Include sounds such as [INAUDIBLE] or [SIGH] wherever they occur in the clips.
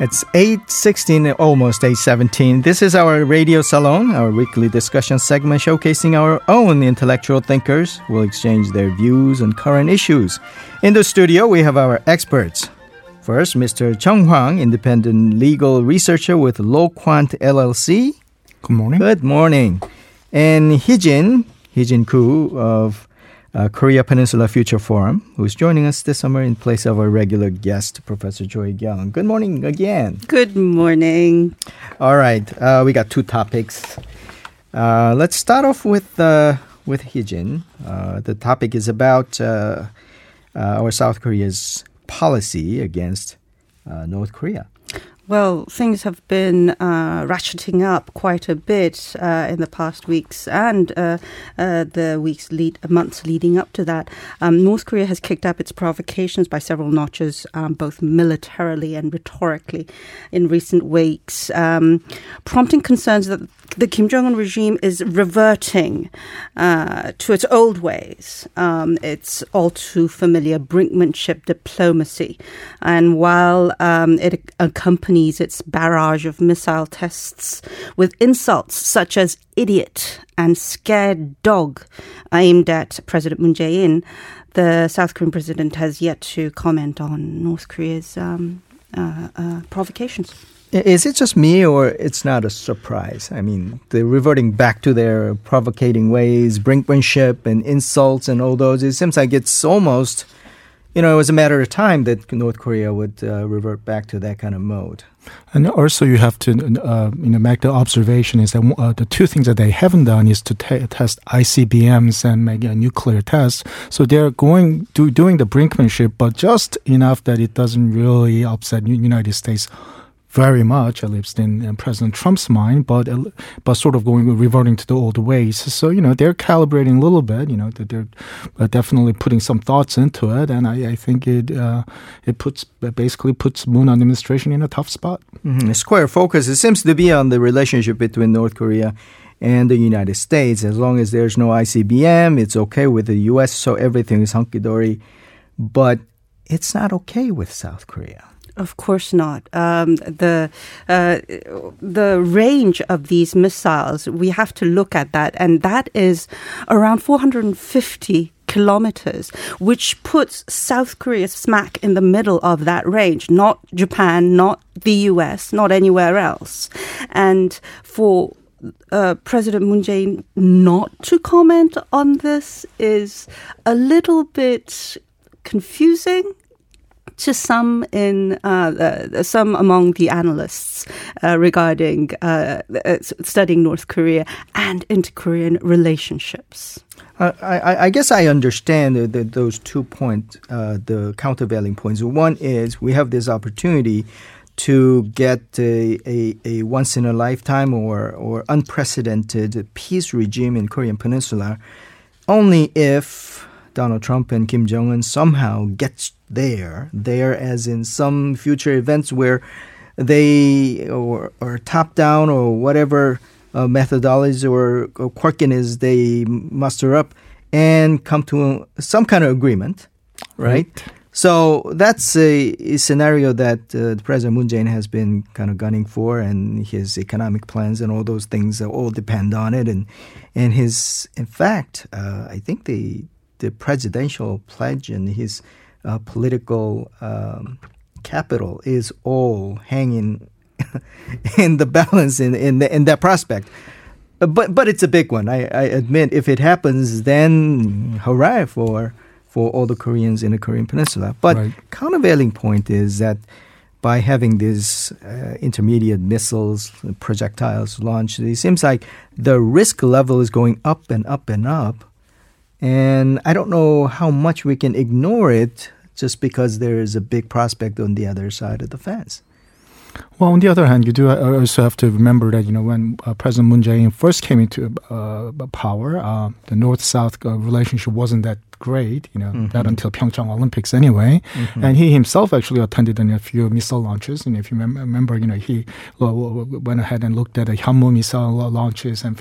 It's 8.16, almost 8.17. This is our Radio Salon, our weekly discussion segment showcasing our own intellectual thinkers will exchange their views on current issues. In the studio, we have our experts. First, Mr. Joung Hwang, independent legal researcher with LawQuant LLC. Good morning. Good morning. And Heejin, Heejin Koo of uh, Korea Peninsula Future Forum, who's joining us this summer in place of our regular guest, Professor Joy Young. Good morning again. Good morning. All right, uh, we got two topics. Uh, let's start off with uh, with Heejin. Uh, the topic is about uh, our South Korea's policy against North Korea. Well, things have been uh, ratcheting up quite a bit uh, in the past weeks and uh, uh the weeks lead months leading up to that. Um, North Korea has kicked up its provocations by several notches, um, both militarily and rhetorically, in recent weeks, um, prompting concerns that the Kim Jong Un regime is reverting uh, to its old ways. Um, it's all too familiar brinkmanship diplomacy, and while um, it accompanies its barrage of missile tests with insults such as idiot and scared dog aimed at President Moon Jae-in. The South Korean president has yet to comment on North Korea's um, uh, uh, provocations. Is it just me, or it's not a surprise? I mean, they're reverting back to their provocating ways, brinkmanship and insults and all those. It seems like it's almost you know, it was a matter of time that North Korea would uh, revert back to that kind of mode. And also, you have to uh, you know make the observation is that uh, the two things that they haven't done is to t- test ICBMs and make a nuclear test. So they're going do, doing the brinkmanship, but just enough that it doesn't really upset United States very much, at least in, in, President Trump's mind, but but sort of going reverting to the old ways. So you know they're calibrating a little bit. You know they're definitely putting some thoughts into it, and I, I think it uh, it puts basically puts Moon administration in a tough spot. Mm-hmm. Square focus it seems to be on the relationship between North Korea and the United States. As long as there's no ICBM, it's okay with the U.S. So everything is hunky dory, but it's not okay with South Korea. Of course not. Um, the uh, the range of these missiles, we have to look at that, and that is around 450 kilometers, which puts South Korea smack in the middle of that range, not Japan, not the US, not anywhere else. And for uh, President Moon Jae-in not to comment on this is a little bit confusing to some in uh, uh, some among the analysts uh, regarding uh, uh, studying North Korea and inter-Korean relationships. Uh, I, I, guess I understand the, the, those two points, the countervailing points. One is we have this opportunity to get a, a, a, once in a lifetime or, or unprecedented peace regime in Korean Peninsula only if Donald Trump and Kim Jong Un somehow gets there, there as in some future events where they or, or top down or whatever uh, methodologies or, or quirkiness they muster up and come to some kind of agreement, right? right. So that's a, a scenario that uh, President Moon Jae-in has been kind of gunning for, and his economic plans and all those things all depend on it. And and his, in fact, uh, I think the the presidential pledge and his uh, political um, capital is all hanging [LAUGHS] in the balance in in, the, in that prospect. Uh, but but it's a big one. I, I admit if it happens, then hurrah for for all the Koreans in the Korean Peninsula. But right. countervailing point is that by having these uh, intermediate missiles, projectiles launched, it seems like the risk level is going up and up and up. And I don't know how much we can ignore it just because there is a big prospect on the other side of the fence. Well, on the other hand, you do also have to remember that you know when uh, President Moon Jae-in first came into uh, power, uh, the North-South uh, relationship wasn't that great, you know, mm-hmm. not until Pyeongchang Olympics anyway. Mm-hmm. And he himself actually attended a few missile launches. And if you remember, you know, he went ahead and looked at the Hyunmoo missile launches and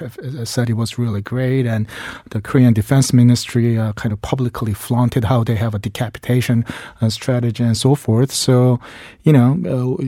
said it was really great. And the Korean Defense Ministry uh, kind of publicly flaunted how they have a decapitation uh, strategy and so forth. So, you know, uh,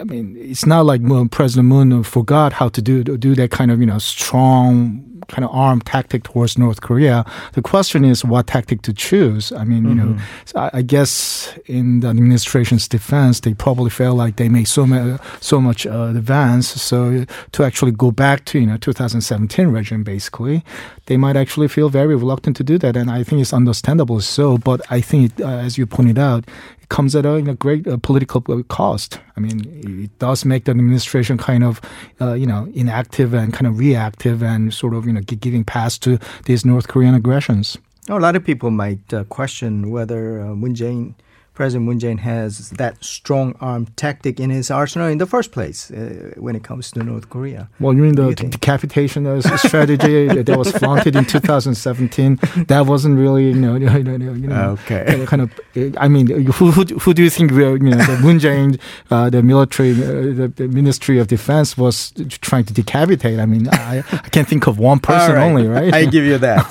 I mean, it's not like President Moon forgot how to do do that kind of you know strong kind of armed tactic towards North Korea. The question is what tactic to choose. I mean, you mm-hmm. know, so I, guess in the administration's defense, they probably felt like they made so much so much uh, advance. So to actually go back to you know 2017 regime, basically, they might actually feel very reluctant to do that, and I think it's understandable. So, but I think, uh, as you pointed out, comes at a you know, great uh, political cost. I mean, it does make the administration kind of, uh, you know, inactive and kind of reactive and sort of, you know, giving pass to these North Korean aggressions. a lot of people might uh, question whether uh, Moon Jae-in President Moon Jae-in has that strong arm tactic in his arsenal in the first place uh, when it comes to North Korea. Well, you mean the you decapitation [LAUGHS] strategy that was flaunted in 2017? That wasn't really, you know, you know, you know okay. kind of. I mean, who, who, who do you think, you know, the Moon Jae-in, uh, the military, uh, the, Ministry of Defense was trying to decapitate? I mean, I, I can't think of one person right. only, right? I give you that.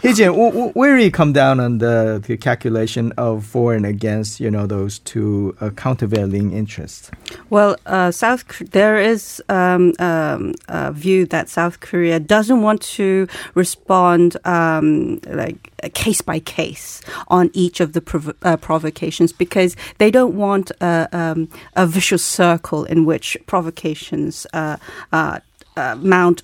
[LAUGHS] Hee where do you come down on the, the calculation of for and against? You know those two uh, countervailing interests? Well, uh, South there is um, um, a view that South Korea doesn't want to respond um, like case by case on each of the prov- uh, provocations because they don't want a, um, a vicious circle in which provocations uh, uh, uh, mount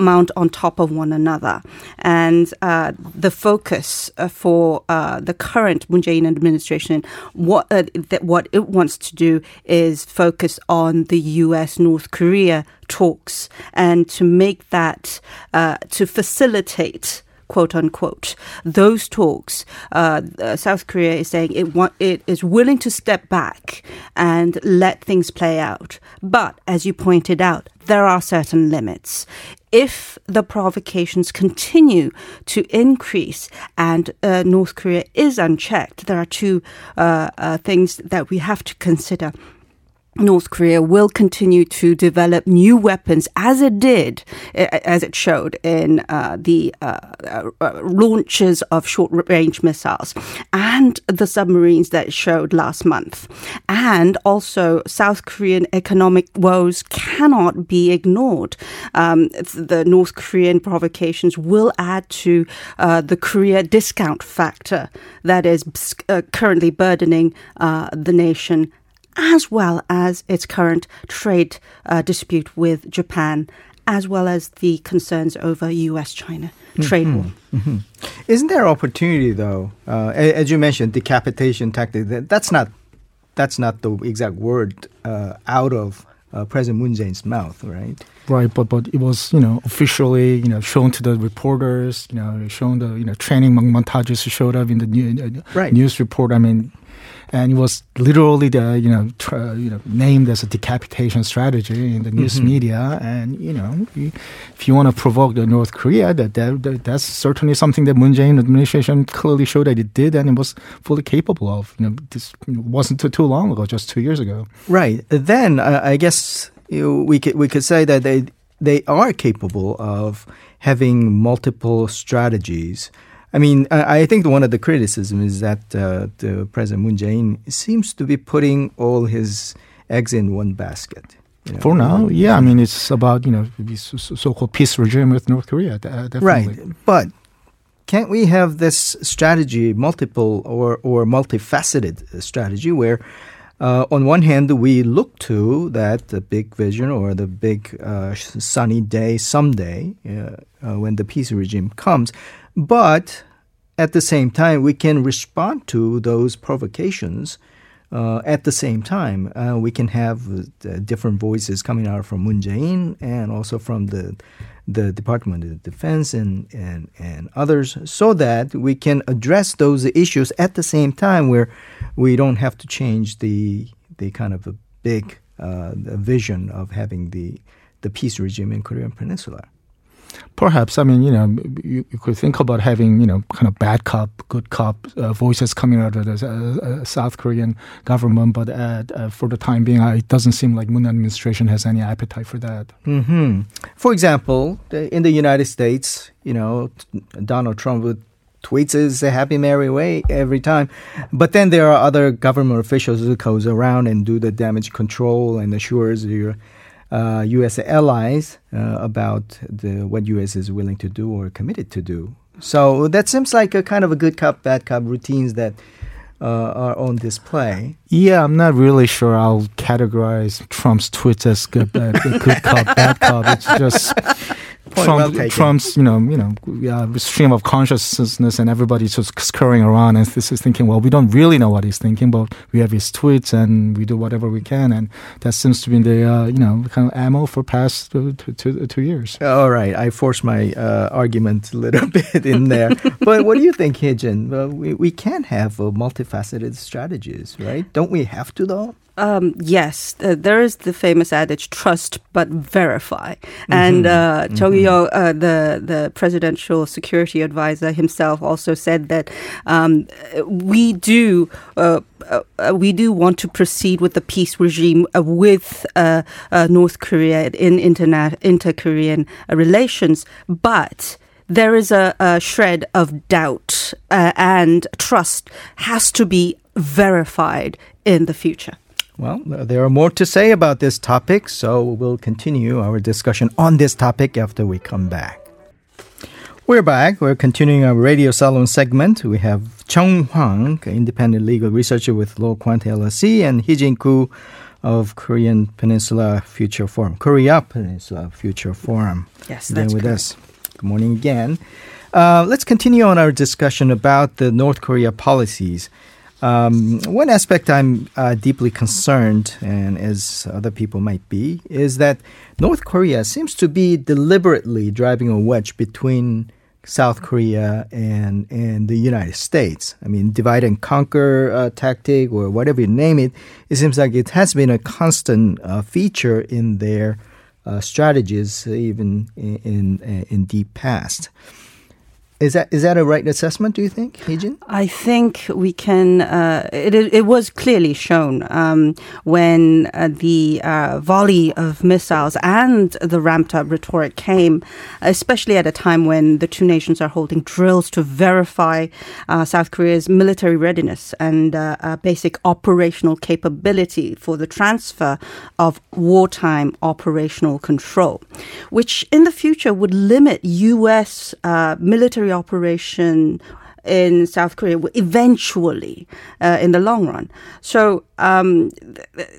mount on top of one another. And uh, the focus uh, for uh, the current Moon Jae-in administration, what uh, what it wants to do is focus on the U.S. North Korea talks and to make that uh, to facilitate quote unquote. Those talks, uh, South Korea is saying it wa- it is willing to step back and let things play out. But as you pointed out, there are certain limits. If the provocations continue to increase and uh, North Korea is unchecked, there are two uh, uh things that we have to consider. North Korea will continue to develop new weapons as it did, as it showed in uh, the uh, uh, launches of short range missiles and the submarines that showed last month. And also, South Korean economic woes cannot be ignored. Um, the North Korean provocations will add to uh, the Korea discount factor that is uh, currently burdening uh, the nation as well as its current trade uh, dispute with Japan, as well as the concerns over U.S. China trade mm-hmm. war. Mm-hmm. Isn't there opportunity, though? Uh, as you mentioned, decapitation tactic. That's not that's not the exact word uh, out of uh, President Moon Jae-in's mouth, right? Right, but but it was you know officially you know shown to the reporters, you know shown the you know training montages showed up in the new, right. news report. I mean, and it was literally the you know tr- you know named as a decapitation strategy in the news mm-hmm. media. And you know, if you want to provoke the North Korea, that, that, that that's certainly something that Moon Jae-in administration clearly showed that it did, and it was fully capable of. You know, this wasn't too, too long ago, just two years ago. Right. Then uh, I guess you we could we could say that they they are capable of having multiple strategies. I mean, I think one of the criticisms is that uh, the President Moon Jae-in seems to be putting all his eggs in one basket. You know? For now, yeah. I mean, it's about you know so-called peace regime with North Korea. Definitely. Right, but can't we have this strategy, multiple or or multifaceted strategy, where uh, on one hand, we look to that the big vision or the big uh, sunny day someday uh, uh when the peace regime comes. But at the same time, we can respond to those provocations. Uh, at the same time, uh, we can have uh, different voices coming out from Moon Jae-in and also from the the Department of Defense and, and, and others, so that we can address those issues at the same time, where we don't have to change the the kind of a big uh, vision of having the the peace regime in Korean Peninsula. Perhaps. I mean, you know, you, you, could think about having, you know, kind of bad cop, good cop uh, voices coming out of the uh, uh South Korean government. But uh, uh, for the time being, it doesn't seem like Moon administration has any appetite for that. Mm-hmm. For example, in the United States, you know, Donald Trump would tweets his happy merry way every time but then there are other government officials who goes around and do the damage control and assures your uh, U.S. allies uh, about the, what U.S. is willing to do or committed to do. So that seems like a kind of a good cop, bad cop routines that are on display. Yeah, I'm not really sure I'll categorize Trump's tweets as good, bad, good cop, bad cop. It's just [LAUGHS] Trump, well Trump's, you know, you know, uh, stream of consciousness, and everybody's just scurrying around, and this is thinking, well, we don't really know what he's thinking, but we have his tweets, and we do whatever we can, and that seems to be the, uh, you know, kind of ammo for past two, two, two years. All right, I forced my uh, argument a little [LAUGHS] bit in there, but what do you think, Heejin? We we can have multifaceted strategies, right? Don't we have to though? Um, yes, uh, there is the famous adage "trust but verify," mm-hmm. and uh, mm-hmm. Chung uh, the the presidential security advisor himself, also said that um, we do. Uh, uh, uh, we do want to proceed with the peace regime with North Korea in interna- inter-Korean relations, but there is a, a shred of doubt uh, and trust has to be verified in the future. Well, there are more to say about this topic, so we'll continue our discussion on this topic after we come back. We're back. We're continuing our radio salon segment. We have Joung Hwang, independent legal researcher with LawQuant LLC, and Hee-jin Koo of Korean Peninsula Future Forum, Korea Peninsula Future Forum. Yes, that's with us. Good morning again. Uh, let's continue on our discussion about the North Korea policies. Um, one aspect I'm uh, deeply concerned, and as other people might be, is that North Korea seems to be deliberately driving a wedge between South Korea and and the United States. I mean, divide and conquer uh, tactic or whatever you name it. It seems like it has been a constant uh, feature in their Uh, strategies, even in in, in deep past. Is that is that a right assessment? Do you think, Hee-jin? I think we can. Uh, it it was clearly shown um, when uh, the uh, volley of missiles and the ramped up rhetoric came, especially at a time when the two nations are holding drills to verify uh, South Korea's military readiness and uh, basic operational capability for the transfer of wartime operational control, which in the future would limit U.S. Uh, military operation in South Korea eventually uh, in the long run. So um,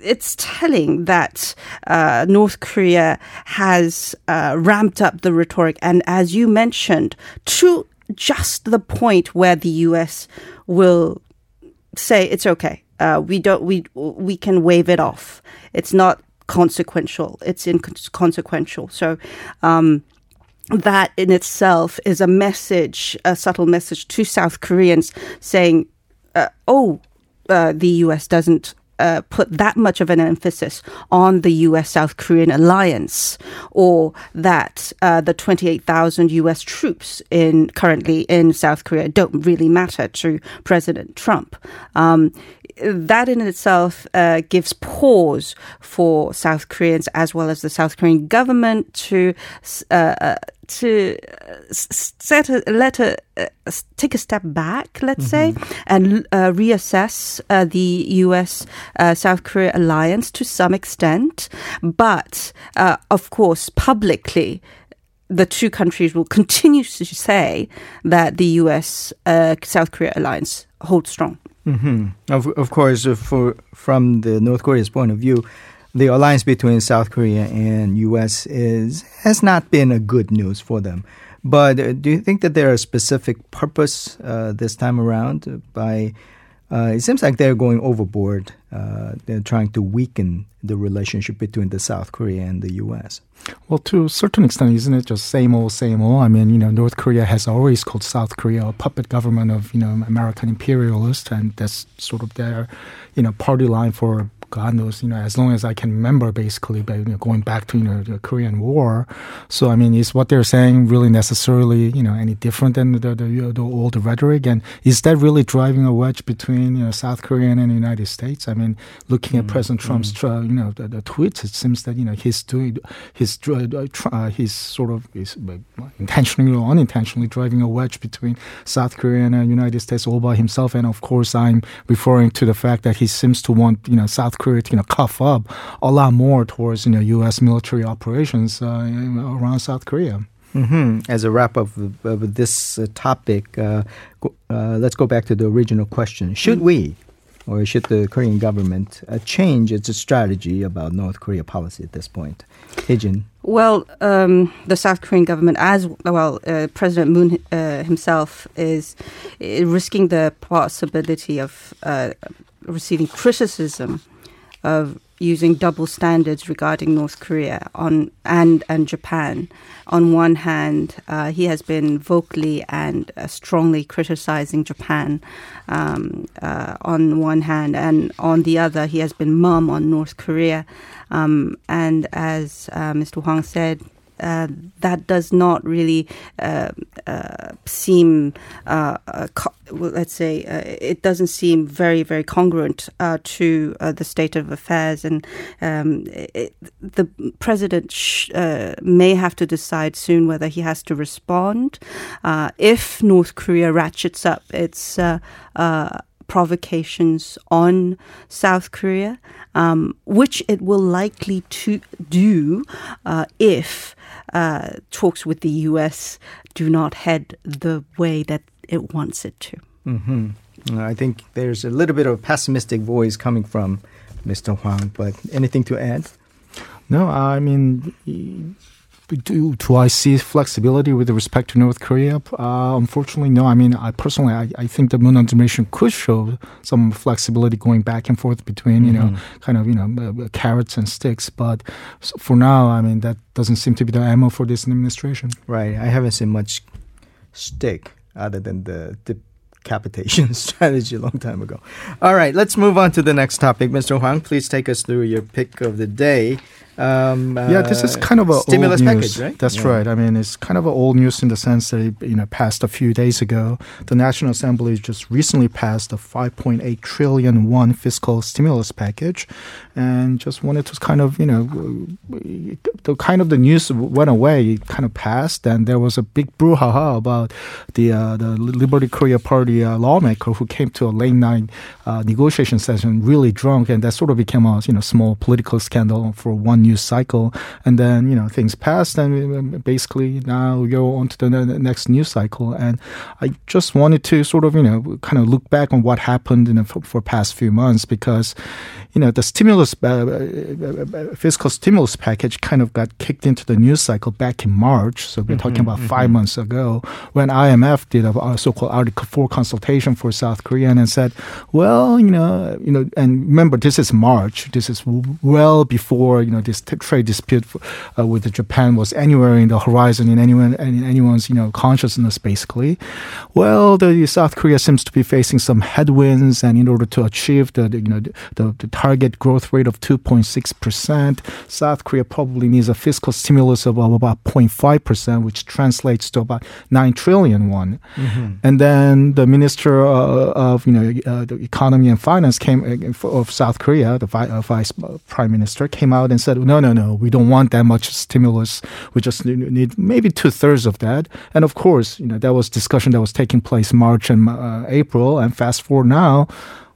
it's telling that uh, North Korea has uh, ramped up the rhetoric, and as you mentioned, to just the point where the U.S. will say it's okay. Uh, we don't. We we can wave it off. It's not consequential. It's inconsequential. So. Um, that in itself is a message, a subtle message to South Koreans saying, uh, oh, uh, the US doesn't uh, put that much of an emphasis on the U.S. South Korean alliance, or that uh, the 28,000 U.S. troops in currently in South Korea don't really matter to President Trump. Um, that in itself uh, gives pause for South Koreans as well as the South Korean government to uh, uh to uh, set a, let a, uh, take a step back, let's mm-hmm. say, and uh, reassess the U.S. South Korea alliance to some extent, but of course publicly the two countries will continue to say that the U.S. Uh, South Korea alliance holds strong. Mm-hmm. Of, of course, uh, for from the North Korea's point of view, the alliance between South Korea and U.S. is has not been a good news for them. But uh, do you think that there are specific purpose uh, this time around by uh, it seems like they're going overboard. Uh, they're trying to weaken the relationship between the South Korea and the U.S. Well, to a certain extent, isn't it just same old, same old? I mean, you know, North Korea has always called South Korea a puppet government of, you know, American imperialists, and that's sort of their, you know, party line for God knows, you know, as long as I can remember, basically, by you know, going back to you know the Korean War. So I mean, is what they're saying really necessarily you know any different than the the, the old rhetoric? And is that really driving a wedge between you know South Korea and the United States? I mean, looking at mm-hmm. President Trump's mm-hmm. you know the, the, tweets, it seems that you know he's doing he's uh, he's sort of he's intentionally or unintentionally driving a wedge between South Korea and the United States all by himself. And of course, I'm referring to the fact that he seems to want you know South Korea to you know cough up a lot more towards you know U.S. military operations uh, around South Korea. Mm-hmm. As a wrap up of, of this uh, topic, uh, uh, let's go back to the original question: Should we, or should the Korean government uh, change its strategy about North Korea policy at this point? Heejin. Well, um, the South Korean government, as well, uh, President Moon uh, himself is, is risking the possibility of receiving criticism of using double standards regarding North Korea on and and Japan. On one hand, uh, he has been vocally and uh, strongly criticizing Japan. Um, uh, on one hand, and on the other, he has been mum on North Korea. Um, and as uh, Mr. Hwang said, uh, that does not really uh, uh, seem, uh, uh, co- let's say, it doesn't seem very, very congruent to the state of affairs. And um, it, the president sh- may have to decide soon whether he has to respond. if North Korea ratchets up its provocations on South Korea, um, which it will likely to do uh, if uh, talks with the U.S. do not head the way that it wants it to. Mm-hmm. I think there's a little bit of a pessimistic voice coming from Mr. Hwang, but anything to add? No, I mean, do, do I see flexibility with respect to North Korea? Uh, unfortunately, no. I mean, I personally, I, I think the Moon administration could show some flexibility going back and forth between, you mm-hmm. know, kind of, you know, uh, uh, carrots and sticks. But for now, I mean, that doesn't seem to be the ammo for this administration. Right. I haven't seen much stick other than the, the decapitation [LAUGHS] strategy a long time ago. All right, let's move on to the next topic. Mr. Hwang, please take us through your pick of the day. Um, yeah, this is uh, kind of a stimulus old package, right? That's yeah. right. I mean, it's kind of old news in the sense that it, you know passed a few days ago. The National Assembly just recently passed a 5.8 trillion won fiscal stimulus package, and just wanted to kind of you know the kind of the news went away, it kind of passed, and there was a big brouhaha about the uh, the Liberty Korea Party uh, lawmaker who came to a late night uh, negotiation session really drunk, and that sort of became a you know small political scandal for one news cycle, and then you know things passed, and basically now we go on to the next news cycle. And I just wanted to sort of you know kind of look back on what happened in the, for, for past few months because you know, the stimulus, uh, uh, uh, fiscal stimulus package kind of got kicked into the news cycle back in March. So we're mm-hmm, talking about mm-hmm. five months ago when IMF did a, so-called Article 4 consultation for South Korea and said, well, you know, you know, and remember, this is March. This is well before, you know, trade dispute uh, with Japan was anywhere in the horizon in anyone, in anyone's, you know, consciousness, basically. Well, the South Korea seems to be facing some headwinds and in order to achieve the, the you know, the, the, target growth rate of 2.6%. South Korea probably needs a fiscal stimulus of about 0.5%, which translates to about 9 trillion won. Mm-hmm. And then the minister uh, of you know uh, the economy and finance came uh, of South Korea, the uh, vice prime minister came out and said, no, no, no, we don't want that much stimulus. We just need maybe two thirds of that. And of course, you know that was discussion that was taking place March and uh, April. And fast forward now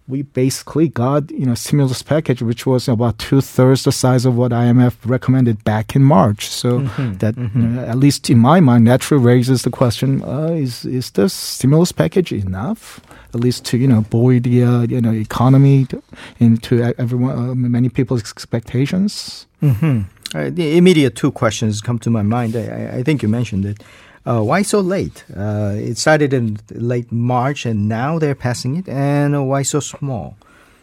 we basically got you know stimulus package which was about two thirds the size of what IMF recommended back in March. So mm-hmm, that mm-hmm. You know, at least in my mind naturally raises the question: uh, Is is the stimulus package enough? At least to you know buoy the uh, you know economy to, into everyone uh, many people's expectations. Mm-hmm. the immediate two questions come to my mind. I, I think you mentioned it. Uh, why so late? Uh, it started in late March, and now they're passing it. And uh, why so small?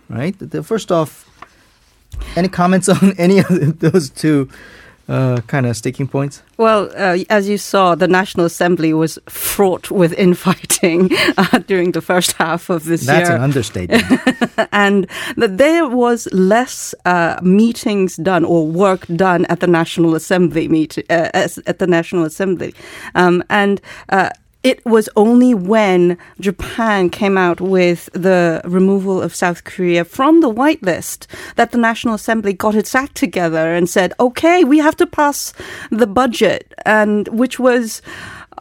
Right. The, first off, any comments [LAUGHS] on any of those two uh, kind of sticking points? Well, uh, as you saw, the National Assembly was fraught with [LAUGHS] infighting uh, during the first half of this That's year. That's an understatement. [LAUGHS] and that there was less uh, meetings done or work done at the National Assembly meet uh, at the National Assembly, um, and. It was only when Japan came out with the removal of South Korea from the whitelist that the National Assembly got its act together and said, "Okay, we have to pass the budget," and which was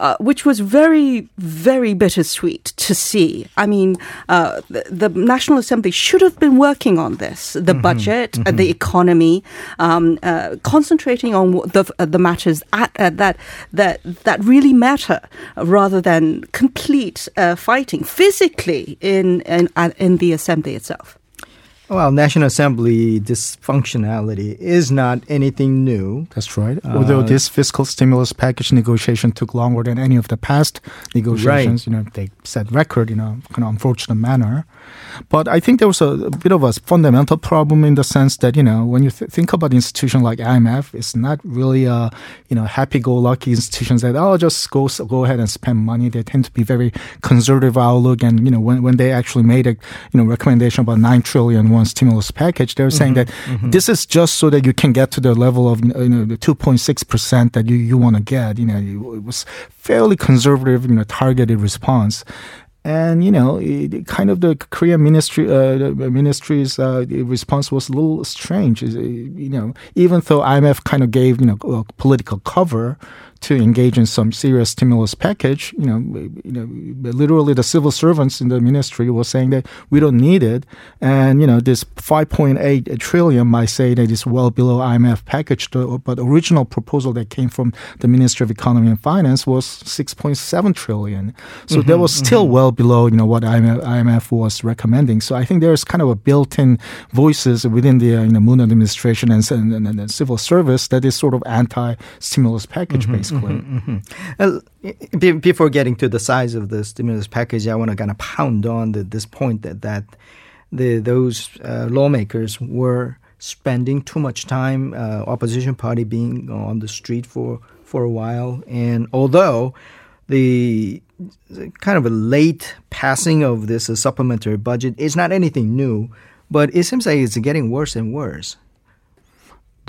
uh, which was very, very bittersweet to see. I mean, uh, the, the, National Assembly should have been working on this the budget, uh, the economy, um, uh, concentrating on the, uh, the matters at, uh, that, that, that really matter rather than complete uh, fighting physically in, in, uh, in the Assembly itself. Well, National Assembly dysfunctionality is not anything new. That's right. Although Uh, this fiscal stimulus package negotiation took longer than any of the past negotiations, you know, they set record in a kind of unfortunate manner. But I think there was a, a bit of a fundamental problem in the sense that, you know, when you th- think about institutions like IMF, it's not really a, you know, happy-go-lucky institutions that, oh, just go, go ahead and spend money. They tend to be very conservative outlook. And, you know, when, when they actually made a, you know, recommendation about 9 trillion won stimulus package, they were saying mm-hmm, that mm-hmm. this is just so that you can get to the level of, you know, the 2.6% that you, you want to get. You know, it was fairly conservative, you know, targeted response. And you know, it, kind of the Korean ministry, uh, ministry's uh, response was a little strange. You know, even though IMF kind of gave you know political cover to engage in some serious stimulus package, you know, you know, literally the civil servants in the ministry were saying that we don't need it, and you know, this 5.8 trillion might say that it's well below IMF package, but the original proposal that came from the Ministry of Economy and Finance was 6.7 trillion. So that mm-hmm, was still mm-hmm. well below, you know, what IMF, IMF was recommending. So I think there's kind of a built-in voices within the uh, you know Moon administration and, and, and, and civil service that is sort of anti-stimulus package, mm-hmm, basically. Uh, be- before getting to the size of the stimulus package, I want to kind of pound on the, this point that that the those uh, lawmakers were spending too much time, uh, opposition party being on the street for for a while, and although the kind of a late passing of this uh, supplementary budget is not anything new, but it seems like it's getting worse and worse.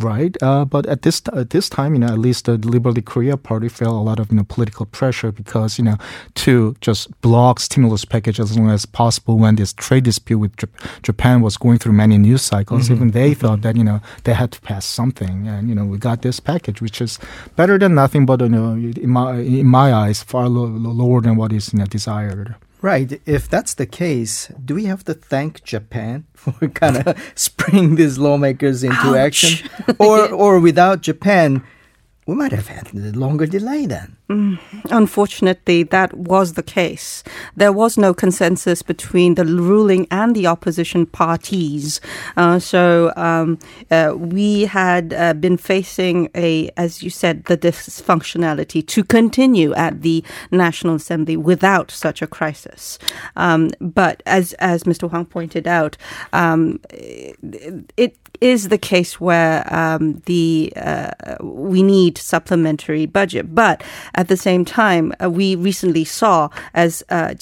Right, uh, but at this at this time, you know, at least the Liberty Korea Party felt a lot of you know political pressure because you know to just block stimulus package as long as possible when this trade dispute with Jap- Japan was going through many news cycles. Even they thought that you know they had to pass something, and you know we got this package, which is better than nothing, but you know in my in my eyes far lo- lower than what is you know, desired. Right. If that's the case, do we have to thank Japan [LAUGHS] for kind of springing these lawmakers into Ouch. action? [LAUGHS] Or, or without Japan, we might have had a longer delay then. Unfortunately, that was the case. There was no consensus between the ruling and the opposition parties. Uh, so um, uh, we had uh, been facing a, as you said, the dysfunctionality to continue at the National Assembly without such a crisis. Um, but as as Mr. Hwang pointed out, um, it is the case where um, the uh, we need supplementary budget, but at the same time, uh, we recently saw, as uh,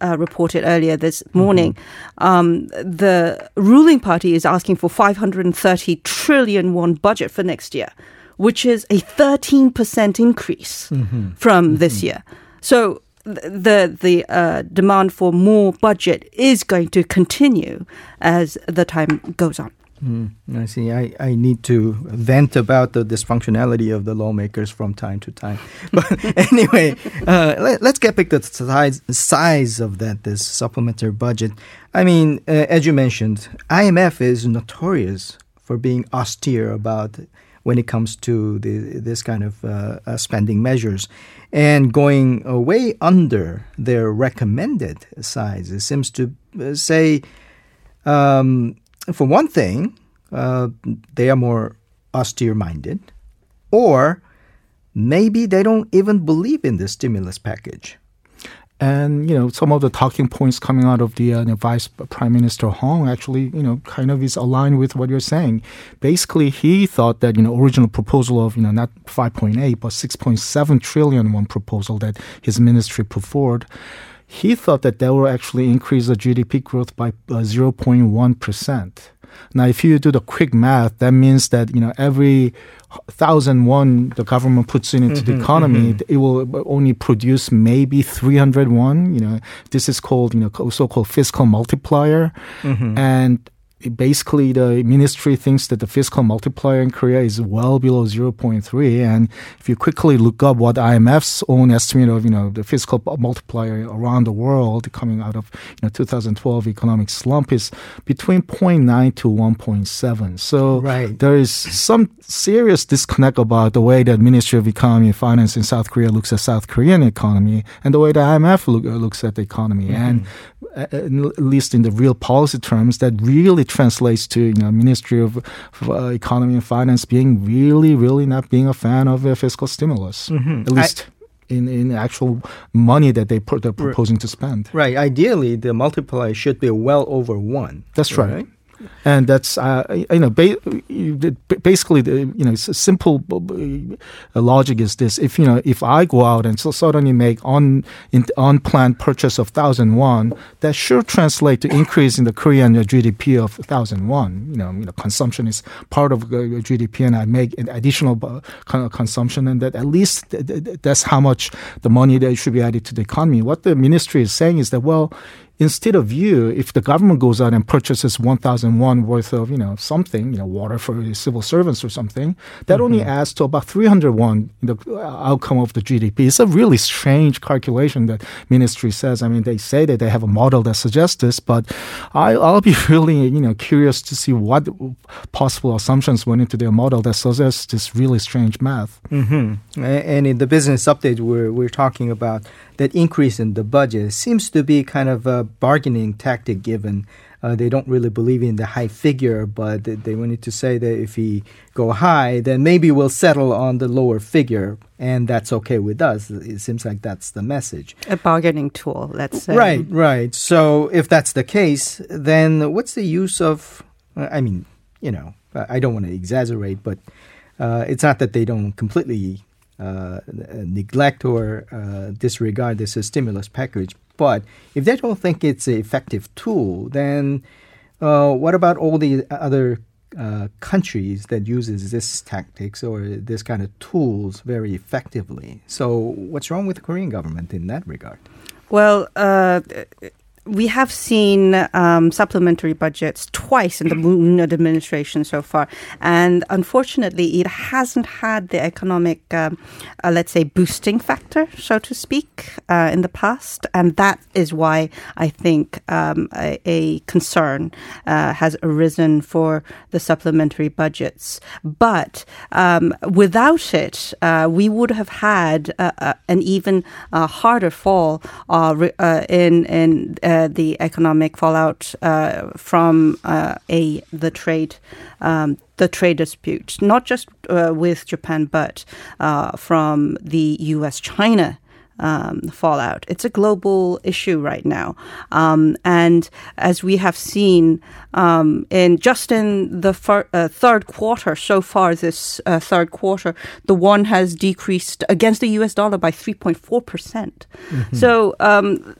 uh, reported earlier this morning, um, the ruling party is asking for 530 trillion won budget for next year, which is a 13% increase from this year. So the the uh, demand for more budget is going to continue as the time goes on. Mm, I see. I, I need to vent about the dysfunctionality of the lawmakers from time to time. [LAUGHS] But anyway, uh, let, us get back to the size, size of that this supplementary budget. I mean, uh, as you mentioned, IMF is notorious for being austere about when it comes to the, this kind of uh, uh, spending measures and going way under their recommended size. It seems to uh, say. Um, for one thing, uh, they are more austere minded, or maybe they don't even believe in the stimulus package. And you know, some of the talking points coming out of the, uh, the Vice Prime Minister Hong actually, you know, kind of is aligned with what you're saying. Basically, he thought that you know original proposal of you know not 5.8 but 6.7 trillion won proposal that his ministry put forward. He thought that that will actually increase the GDP growth by uh, 0.1 percent. Now, if you do the quick math, that means that you know every thousand won the government puts in into mm-hmm, the economy, mm-hmm. it will only produce maybe three hundred won. You know, this is called you know so-called fiscal multiplier, mm-hmm. and basically the ministry thinks that the fiscal multiplier in Korea is well below 0.3 and if you quickly look up what IMF's own estimate of you know the fiscal multiplier around the world coming out of you know 2012 economic slump is between 0.9 to 1.7 so right. there is some serious disconnect about the way that Ministry of Economy and Finance in South Korea looks at South Korean economy and the way the IMF look, looks at the economy mm-hmm. and at least in the real policy terms, that really translates to you know Ministry of, uh, Economy and Finance being really, really not being a fan of uh, fiscal stimulus, mm-hmm. at least. I- in, in actual money that they put, they're proposing to spend. Right. Ideally, the multiplier should be well over one. That's right. right? And that's uh, you know ba- basically the you know simple uh, logic is this: if you know if I go out and so suddenly make on in, unplanned purchase of thousand won, that should translate to increase in the Korean GDP of thousand won. You know, you know, consumption is part of GDP, and I make an additional uh, consumption, and that at least that's how much the money that should be added to the economy. What the ministry is saying is that well instead of you, if the government goes out and purchases 1,000 won worth of, you know, something, you know, water for civil servants or something, that mm-hmm. only adds to about 300 won the outcome of the GDP. It's a really strange calculation that ministry says. I mean, they say that they have a model that suggests this, but I, will be [LAUGHS] really, you know, curious to see what possible assumptions went into their model that suggests this really strange math. Mm-hmm. And in the business update, we're, we're talking about that increase in the budget seems to be kind of a bargaining tactic given uh, they don't really believe in the high figure, but they wanted to say that if we go high, then maybe we'll settle on the lower figure, and that's okay with us. It seems like that's the message. A bargaining tool, let's say. Right, right. So if that's the case, then what's the use of? I mean, you know, I don't want to exaggerate, but uh, it's not that they don't completely uh, neglect or uh, disregard this stimulus package. But if they don't think it's an effective tool, then uh, what about all the other uh, countries that uses this tactics or this kind of tools very effectively? So what's wrong with the Korean government in that regard? Well, uh, we have seen um, supplementary budgets twice in the Moon administration so far, and unfortunately, it hasn't had the economic, um, uh, let's say, boosting factor, so to speak, uh, in the past, and that is why I think um, a, a, concern uh, has arisen for the supplementary budgets. But um, without it, uh, we would have had uh, uh, an even harder fall in in uh, the economic fallout uh, from uh, a the trade um, the trade dispute, not just uh, with Japan, but from the U.S. China. Um, fallout. It's a global issue right now, um, and as we have seen um, in just in the fir- uh, third quarter so far, this uh, third quarter, the won has decreased against the U.S. dollar by three point four percent. Mm-hmm. So um,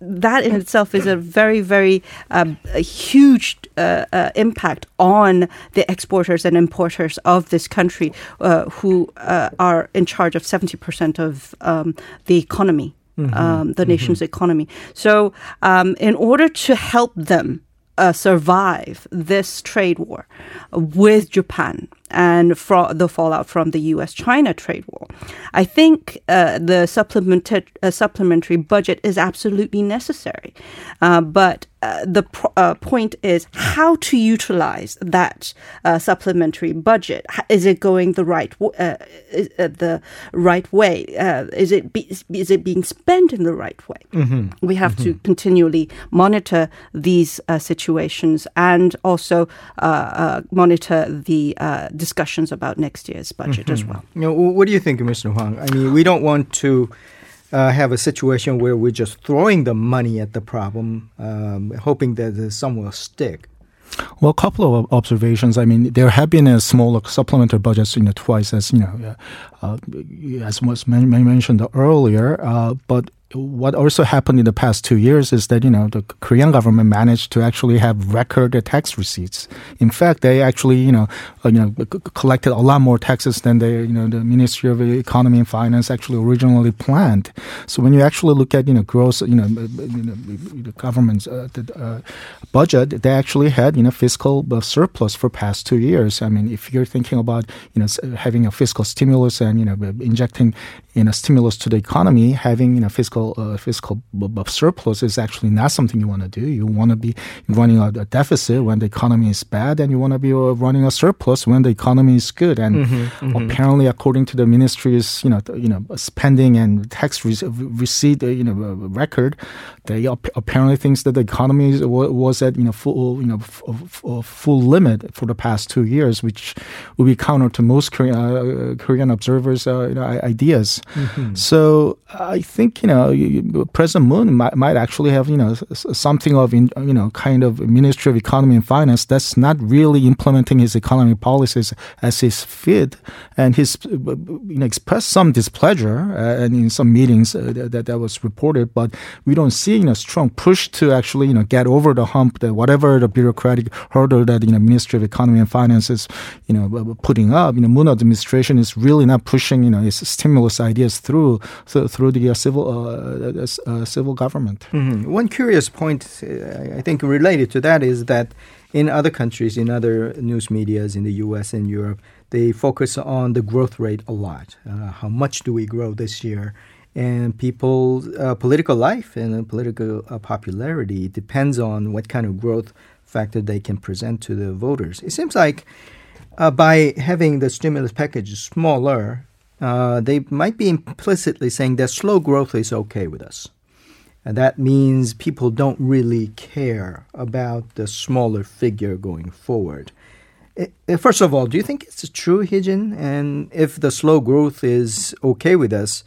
that in itself is a very, very um, a huge uh, uh, impact on the exporters and importers of this country, uh, who uh, are in charge of seventy percent of um, the economy, mm-hmm. um, the nation's mm-hmm. economy. So, um, in order to help them uh, survive this trade war with Japan and fro- the fallout from the U.S. China trade war. I think uh, the supplementary, uh, supplementary budget is absolutely necessary. Uh, but uh, the pr- uh, point is how to utilize that uh, supplementary budget. Is it going the right w- is, the right way? is it be- is it being spent in the right way? Mm-hmm. We have mm-hmm. to continually monitor these situations and also monitor the discussions about next year's budget mm-hmm. as well. You know, what do you think, Mr. Hwang? I mean, we don't want to uh, have a situation where we're just throwing the money at the problem, um, hoping that some will stick. Well, a couple of observations. I mean, there have been a small supplementary budgets, you know, twice as you know, uh, as was mentioned earlier. Uh, but what also happened in the past two years is that you know the Korean government managed to actually have record tax receipts. In fact, they actually you know uh, you know collected a lot more taxes than they you know the Ministry of Economy and Finance actually originally planned. So when you actually look at you know gross you know, you know the government's uh, the, uh, budget, they actually had you know fiscal surplus for past two years. I mean, if you're thinking about you know having a fiscal stimulus and you know injecting you know stimulus to the economy, having you know fiscal fiscal uh, fiscal surplus is actually not something you want to do. You want to be running a, a, deficit when the economy is bad, and you want to be uh, running a surplus when the economy is good. And mm-hmm, mm-hmm. apparently, according to the ministry's you know you know spending and tax re- receipt uh, you know uh, record, they apparently thinks that the economy was at you know full you know f- full limit for the past two years, which would be counter to most Korean, uh, Korean observers' uh, you know, ideas. Mm-hmm. So I think you know President Moon might, might actually have, you know, something of, you know, kind of Ministry of Economy and Finance that's not really implementing his economy policies as his fit. And he's, you know, expressed some displeasure uh, and in some meetings uh, that, that was reported, but we don't see, you know, strong push to actually, you know, get over the hump that whatever the bureaucratic hurdle that, you know, Ministry of Economy and Finance is, you know, putting up, you know, Moon administration is really not pushing, you know, its stimulus ideas through, through the uh, civil, uh, uh, civil government. Mm-hmm. One curious point, I think, related to that is that in other countries, in other news medias in the U.S. and Europe, they focus on the growth rate a lot. Uh, how much do we grow this year? And people's uh, political life and political uh, popularity depends on what kind of growth factor they can present to the voters. It seems like by having the stimulus package smaller, uh, they might be implicitly saying that slow growth is okay with us. And that means people don't really care about the smaller figure going forward. First of all, do you think it's true, Heejin? And if the slow growth is okay with us,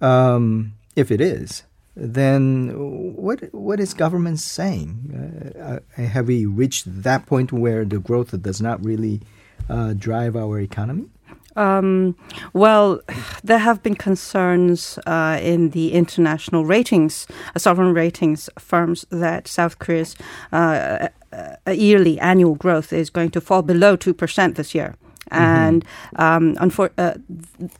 um, if it is, then what what is government saying? Uh, uh have we reached that point where the growth does not really uh, drive our economy? Um, well, [SIGHS] there have been concerns uh, in the international ratings, uh, sovereign ratings firms, that South Korea's uh, uh yearly annual growth is going to fall below 2% this year. Mm-hmm. And um, unfor- uh,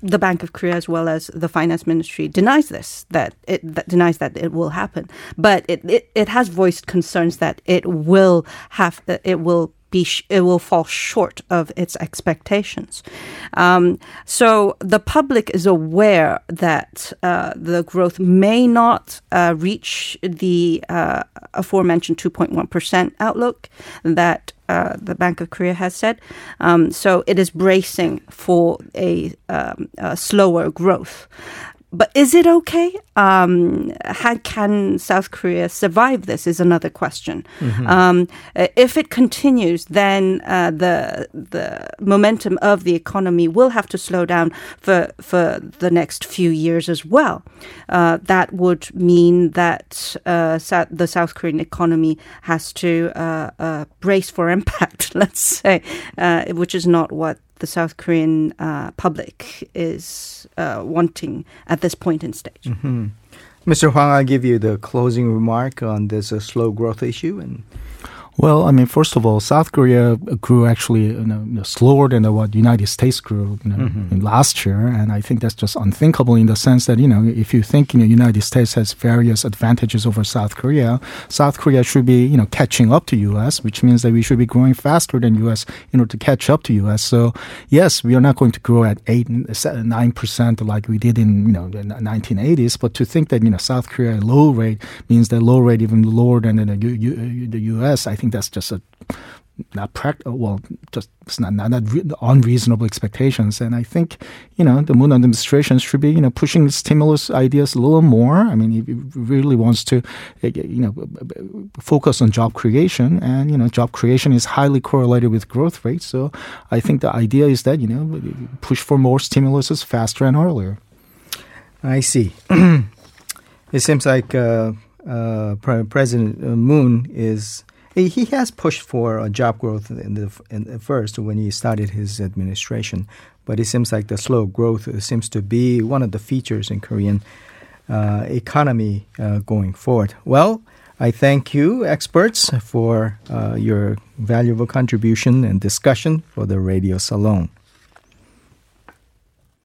the Bank of Korea, as well as the Finance Ministry, denies this. That it that denies that it will happen, but it, it, it has voiced concerns that it will have it will be sh- it will fall short of its expectations. Um, so the public is aware that uh, the growth may not uh, reach the uh, aforementioned 2.1 percent outlook that uh, the Bank of Korea has said. Um, so it is bracing for a, um, a slower growth. But is it okay? Um, how can South Korea survive this? Is another question. Mm-hmm. Um, if it continues, then uh, the the momentum of the economy will have to slow down for for the next few years as well. Uh, that would mean that uh, the South Korean economy has to uh, uh, brace for impact. [LAUGHS] Let's say, uh, which is not what the South Korean uh, public is uh, wanting at this point in stage. Mm-hmm. Mr. Hwang, I'll give you the closing remark on this uh, slow growth issue and well, I mean, first of all, South Korea grew actually you know, slower than what the United States grew you know, mm-hmm. last year, and I think that's just unthinkable in the sense that you know if you think you know United States has various advantages over South Korea, South Korea should be you know catching up to U.S., which means that we should be growing faster than U.S. in order to catch up to U.S. So yes, we are not going to grow at eight nine percent like we did in you know the 1980s, but to think that you know South Korea low rate means that low rate even lower than the, the U.S. I think that's just a not practical. Well, just it's not not, not re- unreasonable expectations. And I think you know the Moon administration should be you know pushing stimulus ideas a little more. I mean, if it really wants to you know focus on job creation, and you know job creation is highly correlated with growth rates. So I think the idea is that you know push for more stimuluses faster and earlier. I see. [CLEARS THROAT] it seems like uh, uh, President Moon is he has pushed for job growth in the, in the first when he started his administration, but it seems like the slow growth seems to be one of the features in Korean uh, economy uh, going forward. Well, I thank you, experts, for uh, your valuable contribution and discussion for the Radio Salon.